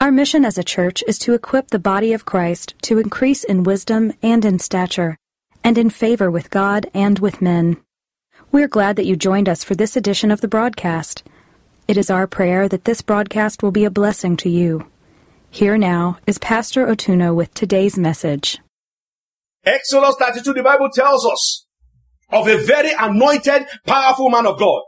Our mission as a church is to equip the body of Christ to increase in wisdom and in stature, and in favor with God and with men. We're glad that you joined us for this edition of the broadcast. It is our prayer that this broadcast will be a blessing to you. Here now is Pastor Otuno with today's message. Exodus 32, the Bible tells us of a very anointed, powerful man of God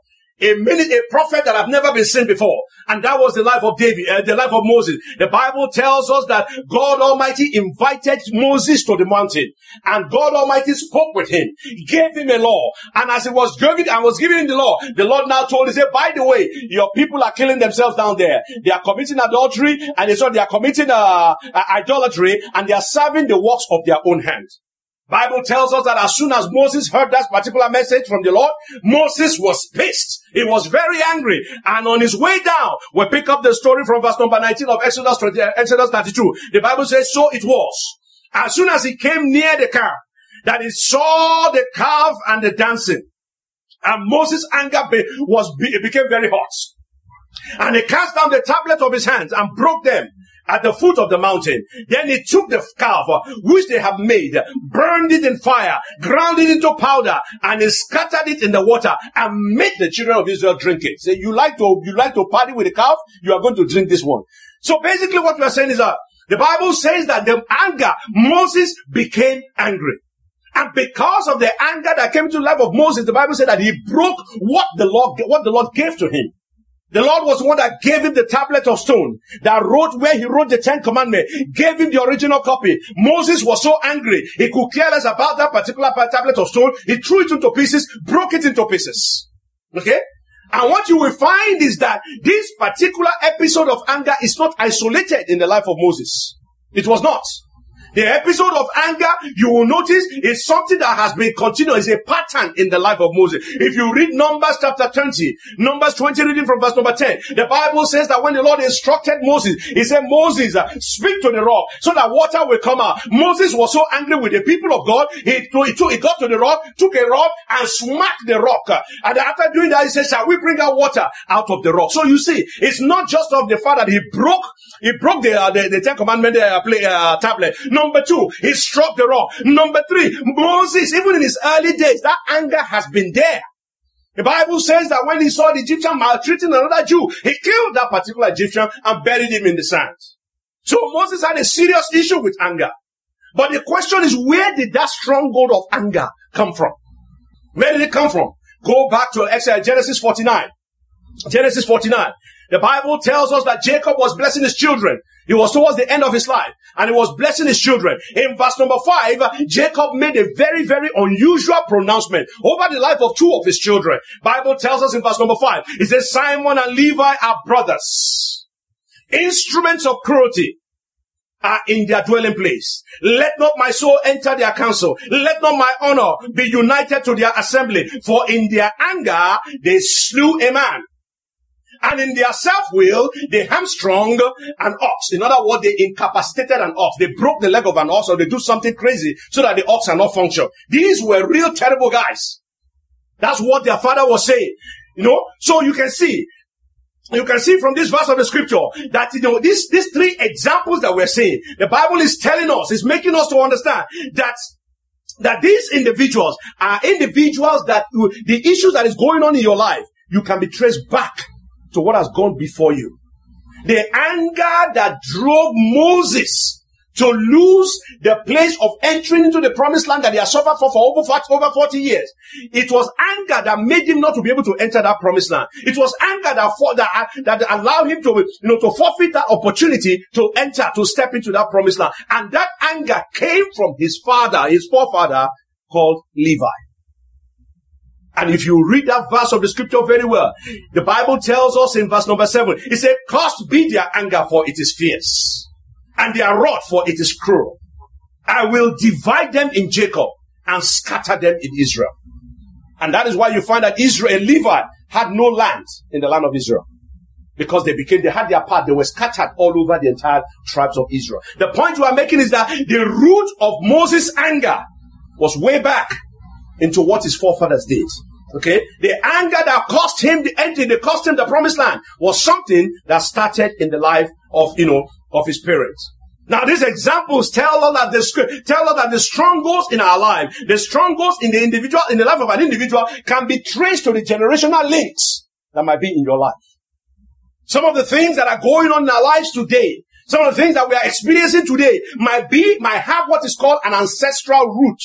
a minute, a prophet that have never been seen before. And that was the life of David, uh, the life of Moses. The Bible tells us that God Almighty invited Moses to the mountain and God Almighty spoke with him, gave him a law. And as he was giving, and was giving him the law, the Lord now told him, say, by the way, your people are killing themselves down there. They are committing adultery and they saw they are committing uh, uh, idolatry and they are serving the works of their own hands. Bible tells us that as soon as Moses heard that particular message from the Lord, Moses was pissed. He was very angry. And on his way down, we pick up the story from verse number 19 of Exodus, 20, uh, Exodus 32. The Bible says, so it was. As soon as he came near the calf, that he saw the calf and the dancing. And Moses' anger be, was, be, became very hot. And he cast down the tablet of his hands and broke them at the foot of the mountain. Then he took the calf uh, which they have made, burned it in fire, ground it into powder, and he scattered it in the water and made the children of Israel drink it. Say, you like to, you like to party with the calf? You are going to drink this one. So basically what we are saying is that the Bible says that the anger, Moses became angry. And because of the anger that came to the life of Moses, the Bible said that he broke what the Lord, what the Lord gave to him. The Lord was the one that gave him the tablet of stone, that wrote where he wrote the Ten Commandments, gave him the original copy. Moses was so angry, he could care less about that particular tablet of stone. He threw it into pieces, broke it into pieces. Okay? And what you will find is that this particular episode of anger is not isolated in the life of Moses. It was not. The episode of anger, you will notice, is something that has been continued. is a pattern in the life of Moses. If you read Numbers chapter 20, Numbers 20 reading from verse number 10, the Bible says that when the Lord instructed Moses, he said, Moses, uh, speak to the rock so that water will come out. Moses was so angry with the people of God, he, he, took, he got to the rock, took a rock and smacked the rock. And after doing that, he said, shall we bring out water out of the rock? So you see, it's not just of the fact that he broke, he broke the, uh, the, the Ten Commandment uh, play, uh, tablet. No, Number two, he struck the rock. Number three, Moses, even in his early days, that anger has been there. The Bible says that when he saw the Egyptian maltreating another Jew, he killed that particular Egyptian and buried him in the sand. So Moses had a serious issue with anger. But the question is, where did that stronghold of anger come from? Where did it come from? Go back to Genesis 49. Genesis 49. The Bible tells us that Jacob was blessing his children. He was towards the end of his life and he was blessing his children. In verse number five, Jacob made a very, very unusual pronouncement over the life of two of his children. Bible tells us in verse number five, it says Simeon and Levi are brothers. Instruments of cruelty are in their dwelling place. Let not my soul enter their council. Let not my honor be united to their assembly. For in their anger, they slew a man and in their self-will, they hamstrung an ox. In other words, they incapacitated an ox. They broke the leg of an ox or they do something crazy so that the ox cannot function. These were real terrible guys. That's what their father was saying. You know, so you can see, you can see from this verse of the scripture that, you know, these, these three examples that we're seeing, the Bible is telling us, is making us to understand that that these individuals are individuals that the issues that is going on in your life, you can be traced back to what has gone before you. The anger that drove Moses to lose the place of entering into the promised land that he has suffered for, for over, over 40 years. It was anger that made him not to be able to enter that promised land. It was anger that, for, that, that allowed him to, you know, to forfeit that opportunity to enter, to step into that promised land. And that anger came from his father, his forefather called Levi. And if you read that verse of the scripture very well, the Bible tells us in verse number seven, it said, Cursed be their anger for it is fierce. and their rod, for it is cruel. I will divide them in Jacob and scatter them in Israel. And that is why you find that Israel, Levi, had no land in the land of Israel. Because they became, they had their part, they were scattered all over the entire tribes of Israel. The point we are making is that the root of Moses' anger was way back into what his forefathers did. Okay? The anger that cost him the entry, that cost him the promised land was something that started in the life of, you know, of his parents. Now these examples tell us that the tell us that the strongholds in our life, the strongholds in the individual, in the life of an individual can be traced to the generational links that might be in your life. Some of the things that are going on in our lives today, some of the things that we are experiencing today might be, might have what is called an ancestral root.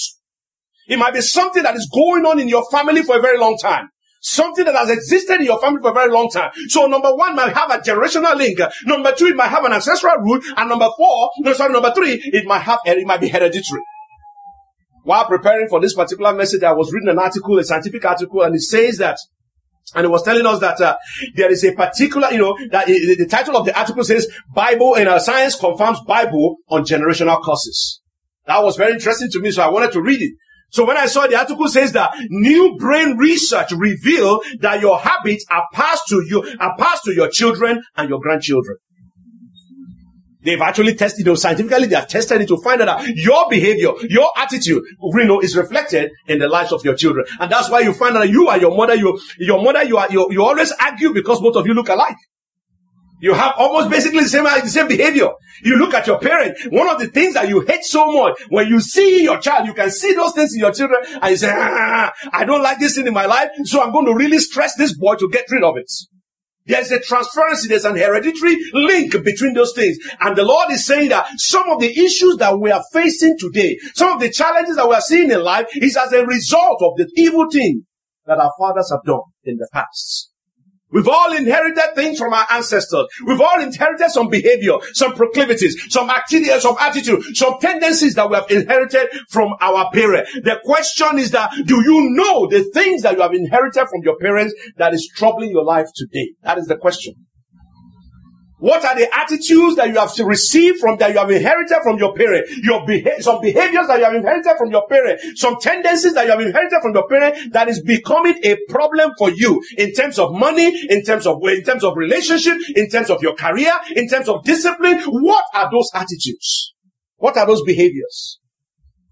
It might be something that is going on in your family for a very long time. Something that has existed in your family for a very long time. So number one might have a generational link. Number two, it might have an ancestral root. And number four, no, sorry, number three, it might have, it might be hereditary. While preparing for this particular message, I was reading an article, a scientific article, and it says that and it was telling us that uh, there is a particular, you know, that the, title of the article says Bible in our science confirms Bible on generational curses. That was very interesting to me, so I wanted to read it. So when I saw the article says that new brain research reveal that your habits are passed to you, are passed to your children and your grandchildren. They've actually tested, you know, scientifically they have tested it to find out that your behavior, your attitude, you know, is reflected in the lives of your children. And that's why you find out that you are your mother, you, your mother, you are, you, you always argue because both of you look alike. You have almost basically the same, the same behavior. You look at your parent. One of the things that you hate so much, when you see your child, you can see those things in your children and you say, ah, I don't like this thing in my life, so I'm going to really stress this boy to get rid of it. There's a transference, there's an hereditary link between those things. And the Lord is saying that some of the issues that we are facing today, some of the challenges that we are seeing in life is as a result of the evil thing that our fathers have done in the past. We've all inherited things from our ancestors. We've all inherited some behavior, some proclivities, some activities, some attitude, some tendencies that we have inherited from our parents. The question is that, do you know the things that you have inherited from your parents that is troubling your life today? That is the question. What are the attitudes that you have received from that you have inherited from your parent? Your some behaviors that you have inherited from your parent, some tendencies that you have inherited from your parent that is becoming a problem for you in terms of money, in terms of in terms of relationship, in terms of your career, in terms of discipline. What are those attitudes? What are those behaviors?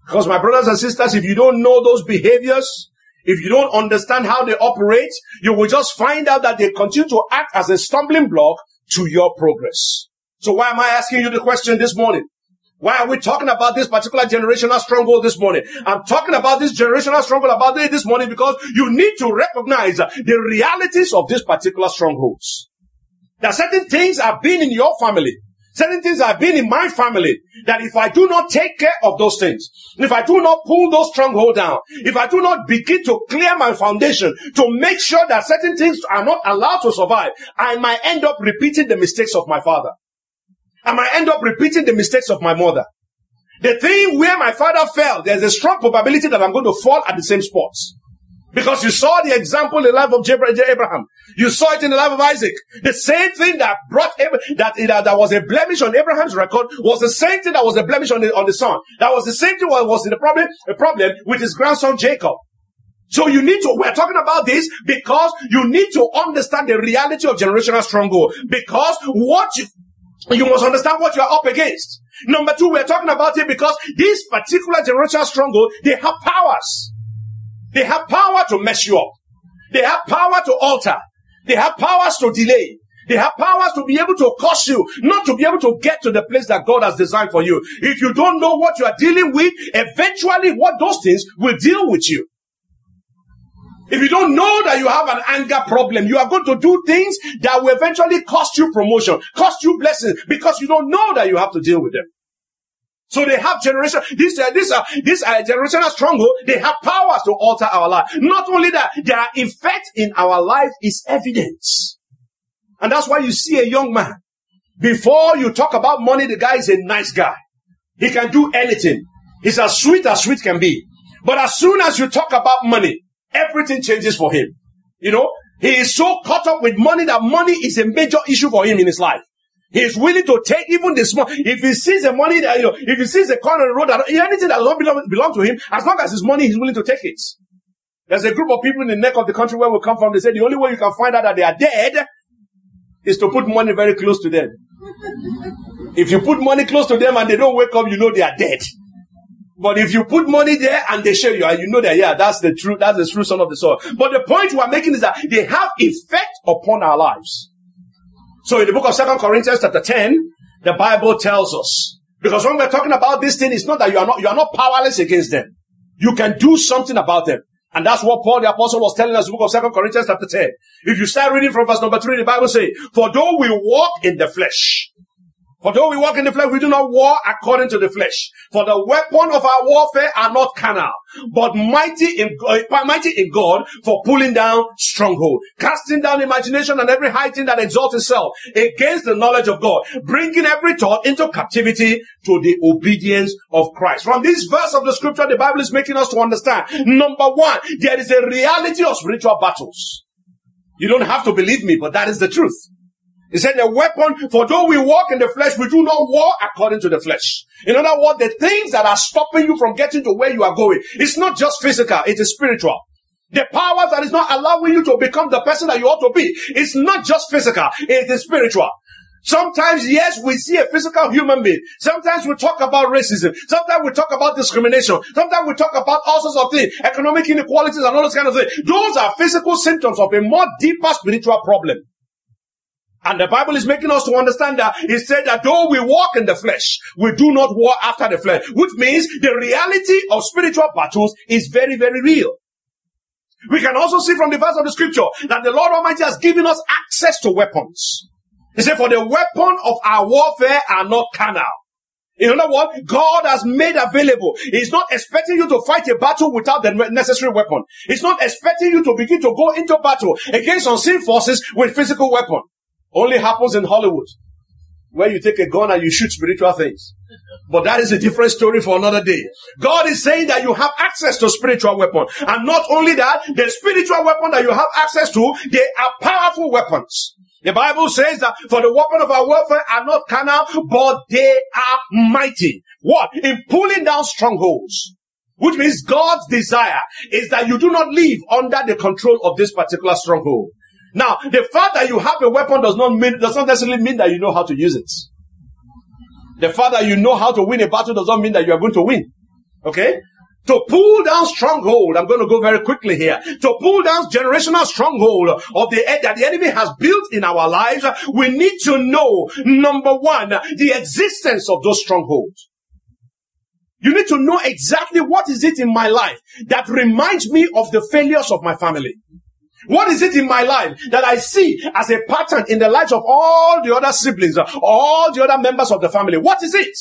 Because my brothers and sisters, if you don't know those behaviors, if you don't understand how they operate, you will just find out that they continue to act as a stumbling block to your progress. So why am I asking you the question this morning? Why are we talking about this particular generational stronghold this morning? I'm talking about this generational stronghold about it this morning because you need to recognize the realities of these particular strongholds. Are certain things have been in your family. Certain things have been in my family that if I do not take care of those things, if I do not pull those strongholds down, if I do not begin to clear my foundation to make sure that certain things are not allowed to survive, I might end up repeating the mistakes of my father. I might end up repeating the mistakes of my mother. The thing where my father fell, there's a strong probability that I'm going to fall at the same spots. Because you saw the example in the life of Abraham. You saw it in the life of Isaac. The same thing that brought that, that, that was a blemish on Abraham's record was the same thing that was a blemish on the, on the son. That was the same thing that was the problem, a problem with his grandson Jacob. So you need to, we're talking about this because you need to understand the reality of generational stronghold. Because what you, you must understand what you are up against. Number two, we're talking about it because this particular generational stronghold, they have powers. They have power to mess you up. They have power to alter. They have powers to delay. They have powers to be able to cause you, not to be able to get to the place that God has designed for you. If you don't know what you are dealing with, eventually what those things will deal with you. If you don't know that you have an anger problem, you are going to do things that will eventually cost you promotion, cost you blessings, because you don't know that you have to deal with them. So they have generation, this, uh, this, uh, this uh, generational stronghold, they have powers to alter our life. Not only that, their effect in our life is evidence. And that's why you see a young man. Before you talk about money, the guy is a nice guy. He can do anything. He's as sweet as sweet can be. But as soon as you talk about money, everything changes for him. You know, he is so caught up with money that money is a major issue for him in his life. He's willing to take even the small. If he sees the money that, you know, if he sees the corner of the road, anything that does not belong, belong to him, as long as his money, he's willing to take it. There's a group of people in the neck of the country where we come from. They say the only way you can find out that they are dead is to put money very close to them. If you put money close to them and they don't wake up, you know they are dead. But if you put money there and they show you, and you know that, yeah, that's the true, that's the true son of the soil. But the point we're making is that they have effect upon our lives. So in the book of Second Corinthians chapter 10, the Bible tells us, because when we're talking about this thing, it's not that you are not, you are not powerless against them. You can do something about them. And that's what Paul the apostle was telling us in the book of Second Corinthians chapter 10. If you start reading from verse number 3, the Bible says, For though we walk in the flesh, for though we walk in the flesh, we do not war according to the flesh. For the weapon of our warfare are not carnal, but mighty in, uh, mighty in God for pulling down stronghold, casting down imagination and every high thing that exalts itself against the knowledge of God, bringing every thought into captivity to the obedience of Christ. From this verse of the scripture, the Bible is making us to understand. Number one, there is a reality of spiritual battles. You don't have to believe me, but that is the truth. He said, the weapon, for though we walk in the flesh, we do not war according to the flesh. In other words, the things that are stopping you from getting to where you are going, it's not just physical, it is spiritual. The power that is not allowing you to become the person that you ought to be, it's not just physical, it is spiritual. Sometimes, yes, we see a physical human being. Sometimes we talk about racism. Sometimes we talk about discrimination. Sometimes we talk about all sorts of things, economic inequalities and all those kind of things. Those are physical symptoms of a more deeper spiritual problem. And the Bible is making us to understand that it said that though we walk in the flesh, we do not war after the flesh, which means the reality of spiritual battles is very, very real. We can also see from the verse of the scripture that the Lord Almighty has given us access to weapons. He said, for the weapon of our warfare are not carnal. In other words, God has made available. He's not expecting you to fight a battle without the necessary weapon. He's not expecting you to begin to go into battle against unseen forces with physical weapon. Only happens in Hollywood, where you take a gun and you shoot spiritual things. But that is a different story for another day. God is saying that you have access to spiritual weapon. And not only that, the spiritual weapon that you have access to, they are powerful weapons. The Bible says that for the weapon of our warfare are not carnal, but they are mighty. What? In pulling down strongholds. Which means God's desire is that you do not live under the control of this particular stronghold. Now, the fact that you have a weapon does not mean, does not necessarily mean that you know how to use it. The fact that you know how to win a battle does not mean that you are going to win. Okay? To pull down stronghold, I'm going to go very quickly here. To pull down generational stronghold of the that the enemy has built in our lives, we need to know, number one, the existence of those strongholds. You need to know exactly what is it in my life that reminds me of the failures of my family. What is it in my life that I see as a pattern in the lives of all the other siblings, all the other members of the family? What is it?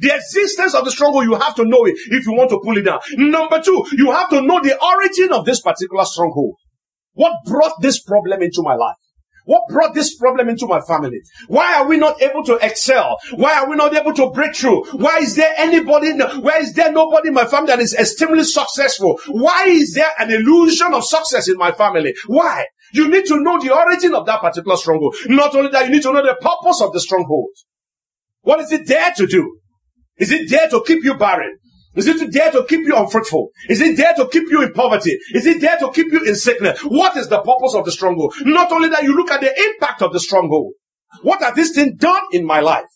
The existence of the stronghold, you have to know it if you want to pull it down. Number two, you have to know the origin of this particular stronghold. What brought this problem into my life? What brought this problem into my family? Why are we not able to excel? Why are we not able to break through? Why is there anybody, why is there nobody in my family that is extremely successful? Why is there an illusion of success in my family? Why? You need to know the origin of that particular stronghold. Not only that, you need to know the purpose of the stronghold. What is it there to do? Is it there to keep you barren? Is it there to keep you unfruitful? Is it there to keep you in poverty? Is it there to keep you in sickness? What is the purpose of the stronghold? Not only that, you look at the impact of the stronghold. What has this thing done in my life?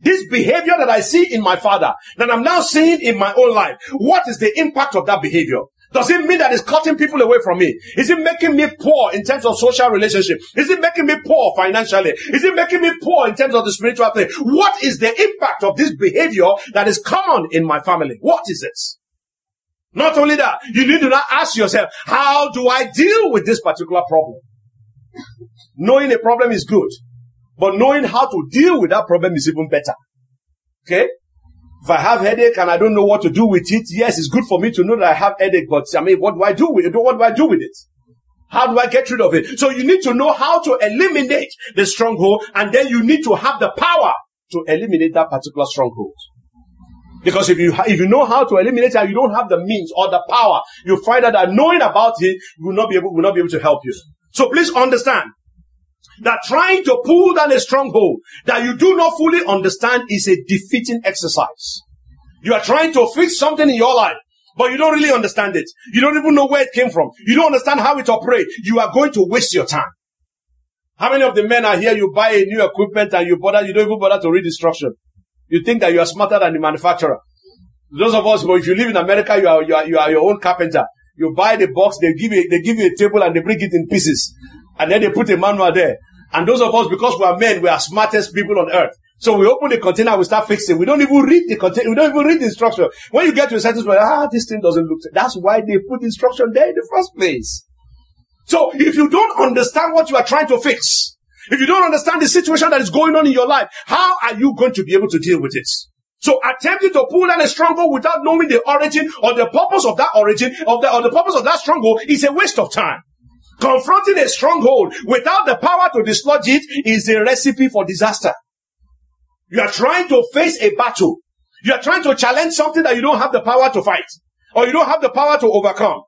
This behavior that I see in my father, that I'm now seeing in my own life, what is the impact of that behavior? Does it mean that it's cutting people away from me? Is it making me poor in terms of social relationship? Is it making me poor financially? Is it making me poor in terms of the spiritual thing? What is the impact of this behavior that is common in my family? What is it? Not only that, you need to now ask yourself, how do I deal with this particular problem? Knowing a problem is good, but knowing how to deal with that problem is even better. Okay? If I have headache and I don't know what to do with it, yes, it's good for me to know that I have headache, but I mean, what do I do with it? What do I do with it? How do I get rid of it? So you need to know how to eliminate the stronghold and then you need to have the power to eliminate that particular stronghold. Because if you, if you know how to eliminate it you don't have the means or the power, you find out that knowing about it will not be able, will not be able to help you. So please understand that trying to pull down a stronghold that you do not fully understand is a defeating exercise. You are trying to fix something in your life, but you don't really understand it. You don't even know where it came from. You don't understand how it operates. You are going to waste your time. How many of the men are here? You buy a new equipment and you bother, you don't even bother to read instruction. You think that you are smarter than the manufacturer. Those of us, if you live in America, you are, you are, you are your own carpenter. You buy the box, they give you, they give you a table and they bring it in pieces. And then they put a manual there. And those of us, because we are men, we are smartest people on earth. So we open the container, we start fixing. We don't even read the container. We don't even read the instruction. When you get to a certain where, ah, this thing doesn't look. That's why they put instruction there in the first place. So if you don't understand what you are trying to fix, if you don't understand the situation that is going on in your life, how are you going to be able to deal with it? So attempting to pull down a stronghold without knowing the origin or the purpose of that origin of the, or the purpose of that stronghold is a waste of time. Confronting a stronghold without the power to dislodge it is a recipe for disaster. You are trying to face a battle. You are trying to challenge something that you don't have the power to fight or you don't have the power to overcome.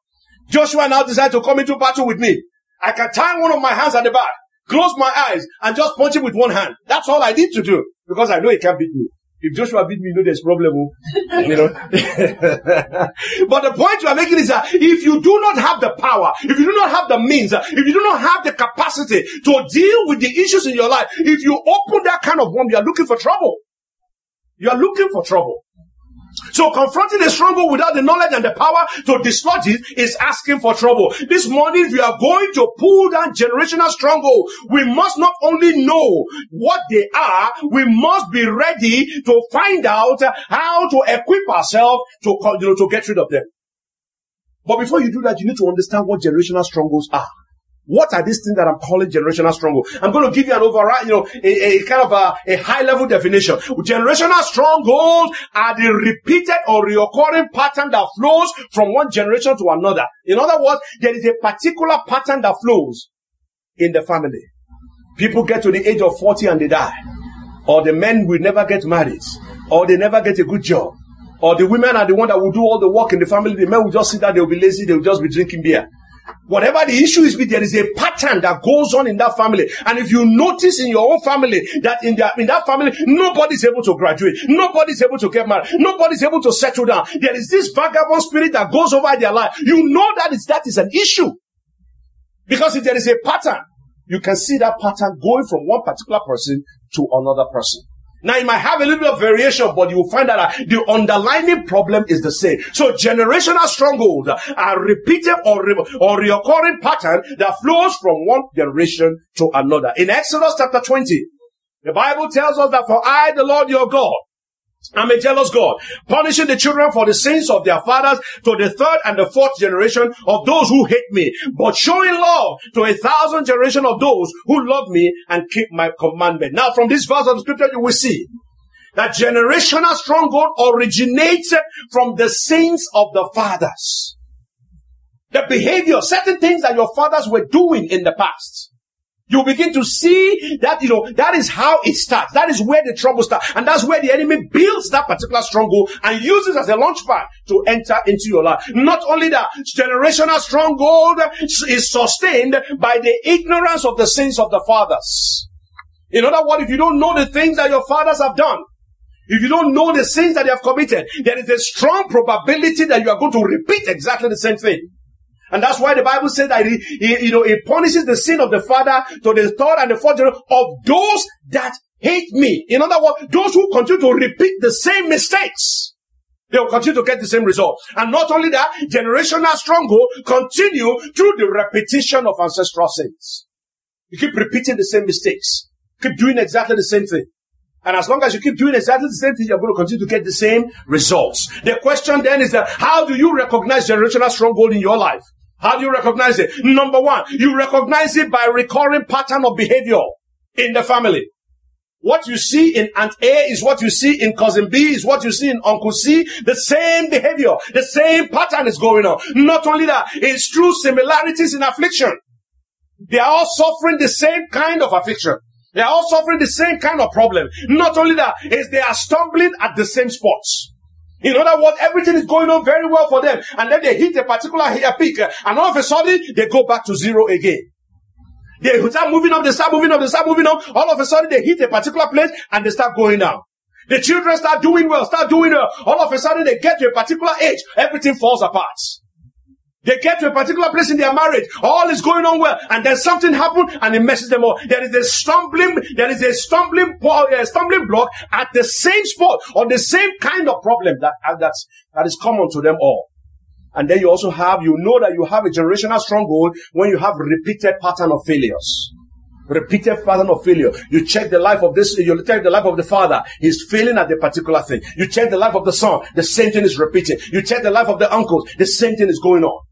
Joshua now decided to come into battle with me. I can tie one of my hands at the back, close my eyes, and just punch him with one hand. That's all I need to do because I know he can't beat me. If Joshua beat me, you know there's problem. Oh. You know. but the point you are making is that if you do not have the power, if you do not have the means, if you do not have the capacity to deal with the issues in your life, if you open that kind of one, you are looking for trouble. You are looking for trouble. So confronting a struggle without the knowledge and the power to dislodge it is asking for trouble. This morning, if we are going to pull down generational stronghold, we must not only know what they are, we must be ready to find out how to equip ourselves to, you know, to get rid of them. But before you do that, you need to understand what generational strongholds are. What are these things that I'm calling generational stronghold? I'm going to give you an overall, you know, a, a kind of a, a, high level definition. Generational strongholds are the repeated or reoccurring pattern that flows from one generation to another. In other words, there is a particular pattern that flows in the family. People get to the age of 40 and they die. Or the men will never get married. Or they never get a good job. Or the women are the one that will do all the work in the family. The men will just sit there, they'll be lazy, they'll just be drinking beer. Whatever the issue is, there is a pattern that goes on in that family. And if you notice in your own family that in that, in that family, nobody is able to graduate. Nobody is able to get married. Nobody is able to settle down. There is this vagabond spirit that goes over their life. You know that is, that is an issue. Because if there is a pattern, you can see that pattern going from one particular person to another person. Now you might have a little bit of variation, but you will find that uh, the underlying problem is the same. So generational stronghold are repeated or, re- or reoccurring pattern that flows from one generation to another. In Exodus chapter 20, the Bible tells us that for I, the Lord your God, I'm a jealous God, punishing the children for the sins of their fathers to the third and the fourth generation of those who hate me, but showing love to a thousand generation of those who love me and keep my commandment. Now, from this verse of the scripture, you will see that generational stronghold originated from the sins of the fathers. The behavior, certain things that your fathers were doing in the past. You begin to see that, you know, that is how it starts. That is where the trouble starts. And that's where the enemy builds that particular stronghold and uses as a launch pad to enter into your life. Not only that, generational stronghold is sustained by the ignorance of the sins of the fathers. In other words, if you don't know the things that your fathers have done, if you don't know the sins that they have committed, there is a strong probability that you are going to repeat exactly the same thing. And that's why the Bible says that he, he, you know, it punishes the sin of the father to the third and the fourth generation of those that hate me. In other words, those who continue to repeat the same mistakes. They will continue to get the same result. And not only that, generational stronghold continue through the repetition of ancestral sins. You keep repeating the same mistakes. Keep doing exactly the same thing. And as long as you keep doing exactly the same thing, you're going to continue to get the same results. The question then is that how do you recognize generational stronghold in your life? How do you recognize it? Number one, you recognize it by recurring pattern of behavior in the family. What you see in Aunt A is what you see in Cousin B is what you see in Uncle C. The same behavior, the same pattern is going on. Not only that, it's true similarities in affliction. They are all suffering the same kind of affliction. They are all suffering the same kind of problem. Not only that, is they are stumbling at the same spots. In other words, everything is going on very well for them. And then they hit a particular peak. Uh, and all of a sudden, they go back to zero again. They start moving up, they start moving up, they start moving up. All of a sudden they hit a particular place and they start going down. The children start doing well, start doing well. All of a sudden they get to a particular age, everything falls apart. They get to a particular place in their marriage, all is going on well, and then something happened and it messes them up. There is a stumbling, there is a stumbling, uh, stumbling block at the same spot or the same kind of problem that, that's, that is common to them all. And then you also have, you know that you have a generational stronghold when you have repeated pattern of failures. Repeated pattern of failure. You check the life of this, you check the life of the father. He's failing at the particular thing. You check the life of the son. The same thing is repeated. You check the life of the uncles. The same thing is going on.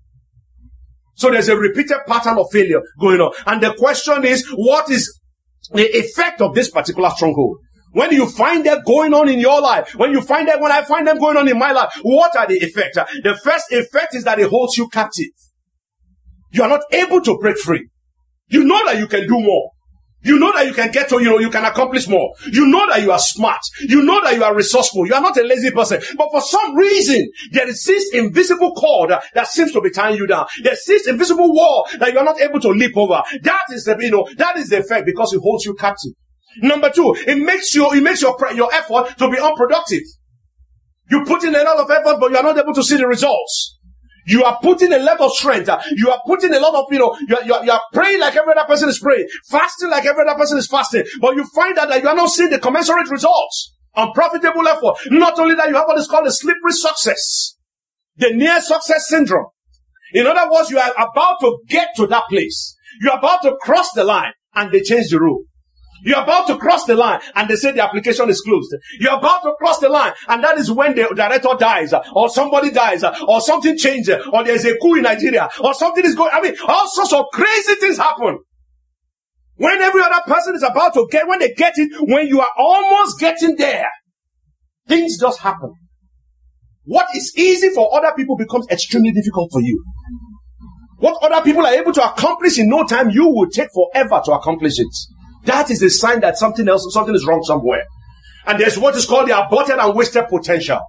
So there's a repeated pattern of failure going on. And the question is, what is the effect of this particular stronghold? When you find that going on in your life, when you find that, when I find them going on in my life, what are the effects? The first effect is that it holds you captive. You are not able to break free. You know that you can do more. You know that you can get to, you know, you can accomplish more. You know that you are smart. You know that you are resourceful. You are not a lazy person. But for some reason, there is this invisible cord that seems to be tying you down. There's this invisible wall that you are not able to leap over. That is the, you know, that is the effect because it holds you captive. Number two, it makes you, it makes your, your effort to be unproductive. You put in a lot of effort, but you are not able to see the results. You are putting a lot of strength. You are putting a lot of, you know, you are, you are, you are praying like every other person is praying, fasting like every other person is fasting, but you find out that you are not seeing the commensurate results. Unprofitable effort. Not only that, you have what is called a slippery success. The near success syndrome. In other words, you are about to get to that place. You are about to cross the line and they change the rule. You're about to cross the line and they say the application is closed. You're about to cross the line and that is when the director dies or somebody dies or something changes or there's a coup in Nigeria or something is going, I mean, all sorts of crazy things happen. When every other person is about to get, when they get it, when you are almost getting there, things just happen. What is easy for other people becomes extremely difficult for you. What other people are able to accomplish in no time, you will take forever to accomplish it. That is a sign that something else, something is wrong somewhere. And there's what is called the aborted and wasted potential.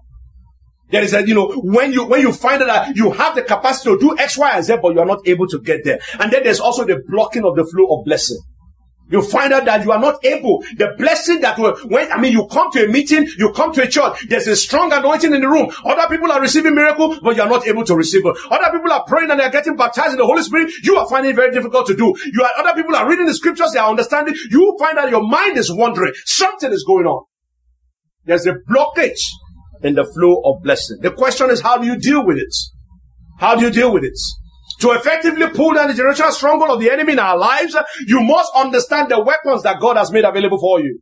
There is a, you know, when you, when you find that you have the capacity to do X, Y, and Z, but you are not able to get there. And then there's also the blocking of the flow of blessing. You find out that you are not able. The blessing that will, when, I mean, you come to a meeting, you come to a church, there's a strong anointing in the room. Other people are receiving miracle, but you are not able to receive it. Other people are praying and they are getting baptized in the Holy Spirit. You are finding it very difficult to do. You are, other people are reading the scriptures, they are understanding. You find that your mind is wandering. Something is going on. There's a blockage in the flow of blessing. The question is, how do you deal with it? How do you deal with it? To effectively pull down the generational stronghold of the enemy in our lives, you must understand the weapons that God has made available for you.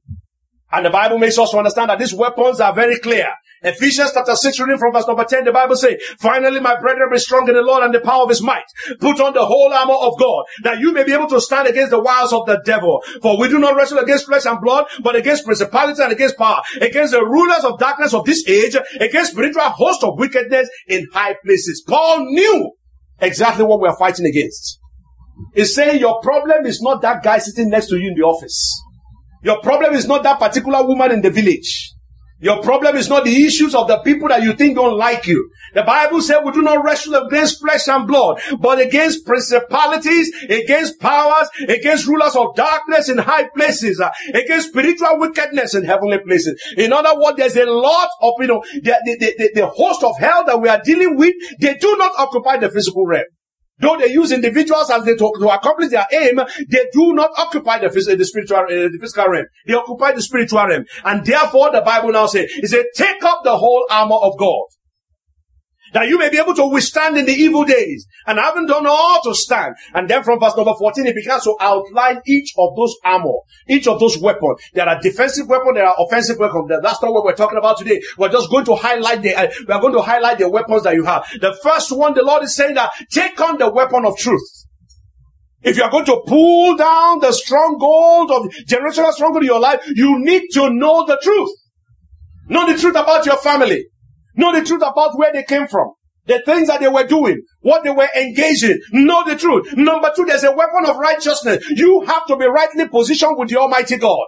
And the Bible makes us understand that these weapons are very clear. Ephesians chapter 6 reading from verse number 10, the Bible says, Finally, my brethren, be strong in the Lord and the power of his might. Put on the whole armor of God, that you may be able to stand against the wiles of the devil. For we do not wrestle against flesh and blood, but against principalities and against power, against the rulers of darkness of this age, against spiritual host of wickedness in high places. Paul knew exactly what we are fighting against. He's saying your problem is not that guy sitting next to you in the office. Your problem is not that particular woman in the village. Your problem is not the issues of the people that you think don't like you. The Bible said we do not wrestle against flesh and blood, but against principalities, against powers, against rulers of darkness in high places, uh, against spiritual wickedness in heavenly places. In other words, there's a lot of, you know, the, the, the, the host of hell that we are dealing with, they do not occupy the physical realm. Though they use individuals as they to, to accomplish their aim, they do not occupy the, physical the spiritual, uh, the physical realm. They occupy the spiritual realm. And therefore, the Bible now says, it says, take up the whole armor of God that you may be able to withstand in the evil days. And having done all to stand. And then from verse number 14, it begins to outline each of those armor, each of those weapons. There are defensive weapons, there are offensive weapons. That's not what we're talking about today. We're just going to highlight the, uh, we're going to highlight the weapons that you have. The first one, the Lord is saying that take on the weapon of truth. If you are going to pull down the stronghold of generational stronghold in your life, you need to know the truth. Know the truth about your family. Know the truth about where they came from. The things that they were doing, what they were engaging. Know the truth. Number two, there's a weapon of righteousness. You have to be rightly positioned with the Almighty God.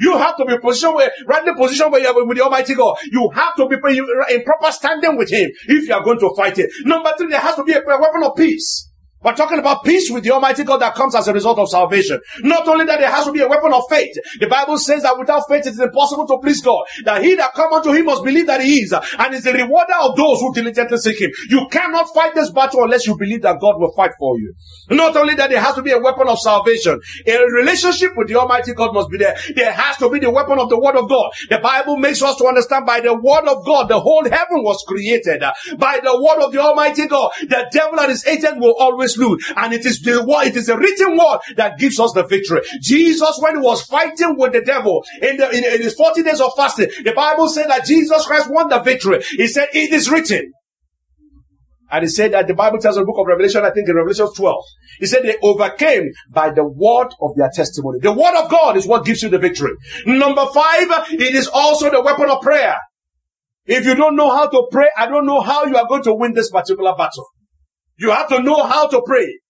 You have to be positioned with, rightly positioned with, with the Almighty God. You have to be in proper standing with Him if you are going to fight it. Number three, there has to be a weapon of peace. We're talking about peace with the Almighty God that comes as a result of salvation. Not only that there has to be a weapon of faith. The Bible says that without faith it is impossible to please God. That he that come unto him must believe that he is and is the rewarder of those who diligently seek him. You cannot fight this battle unless you believe that God will fight for you. Not only that there has to be a weapon of salvation. A relationship with the Almighty God must be there. There has to be the weapon of the word of God. The Bible makes us to understand by the word of God the whole heaven was created. By the word of the Almighty God, the devil and his agent will always and it is the word, it is the written word that gives us the victory. Jesus, when he was fighting with the devil in, the, in, in his 40 days of fasting, the Bible said that Jesus Christ won the victory. He said, it is written. And he said that the Bible tells in the book of Revelation, I think in Revelation 12, he said they overcame by the word of their testimony. The word of God is what gives you the victory. Number five, it is also the weapon of prayer. If you don't know how to pray, I don't know how you are going to win this particular battle. You have to know how to pray.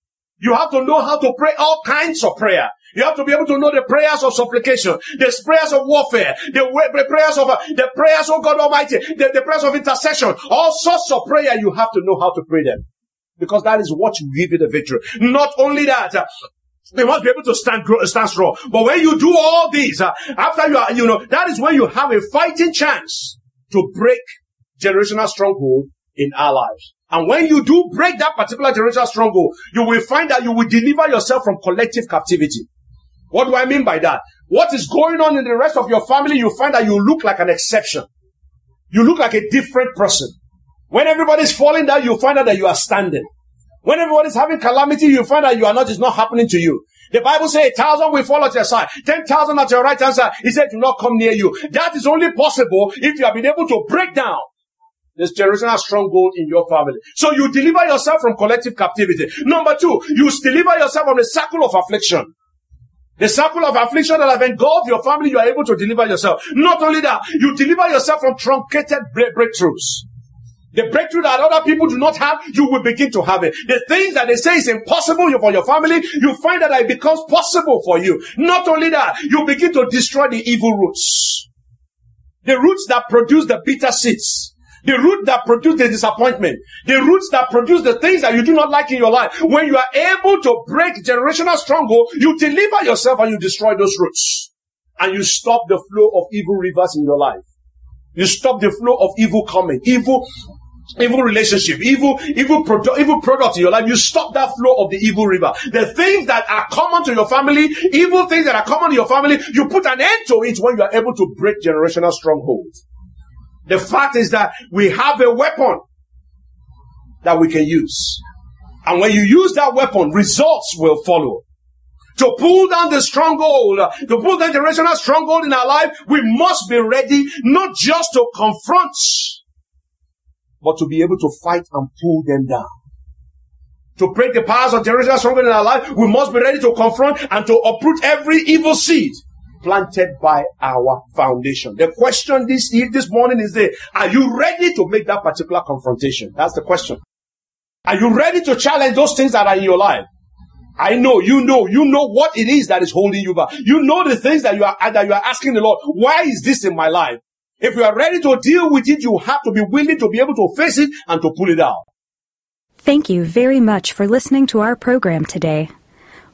You have to know how to pray all kinds of prayer. You have to be able to know the prayers of supplication, the prayers of warfare, the prayers of uh, the prayers of God Almighty, the, the prayers of intercession, all sorts of prayer. You have to know how to pray them because that is what will give you the victory. Not only that. Uh, they must be able to stand, stand strong. But when you do all these, uh, after you are, you know, that is when you have a fighting chance to break generational stronghold in our lives. And when you do break that particular generational stronghold, you will find that you will deliver yourself from collective captivity. What do I mean by that? What is going on in the rest of your family, you find that you look like an exception. You look like a different person. When everybody's falling down, you find out that you are standing. When everybody's having calamity, you find out you are not, it's not happening to you. The Bible says a thousand will fall at your side, ten thousand at your right hand side. He said, do not come near you. That is only possible if you have been able to break down this generational stronghold in your family. So you deliver yourself from collective captivity. Number two, you deliver yourself from the circle of affliction. The circle of affliction that have engulfed your family, you are able to deliver yourself. Not only that, you deliver yourself from truncated breakthroughs. The breakthrough that other people do not have, you will begin to have it. The things that they say is impossible for your family, you find that it becomes possible for you. Not only that, you begin to destroy the evil roots. The roots that produce the bitter seeds. The root that produce the disappointment. The roots that produce the things that you do not like in your life. When you are able to break generational stronghold, you deliver yourself and you destroy those roots. And you stop the flow of evil rivers in your life. You stop the flow of evil coming, evil, evil relationship, evil, evil product, evil product in your life. You stop that flow of the evil river. The things that are common to your family, evil things that are common to your family, you put an end to it when you are able to break generational strongholds. The fact is that we have a weapon that we can use. And when you use that weapon, results will follow. To pull down the stronghold, to pull down the generational stronghold in our life, we must be ready not just to confront, but to be able to fight and pull them down. To break the powers of generational stronghold in our life, we must be ready to confront and to uproot every evil seed planted by our foundation. The question this this morning is the, are you ready to make that particular confrontation? That's the question. Are you ready to challenge those things that are in your life? I know, you know, you know what it is that is holding you back. You know the things that you are, that you are asking the Lord, why is this in my life? If you are ready to deal with it, you have to be willing to be able to face it and to pull it out. Thank you very much for listening to our program today.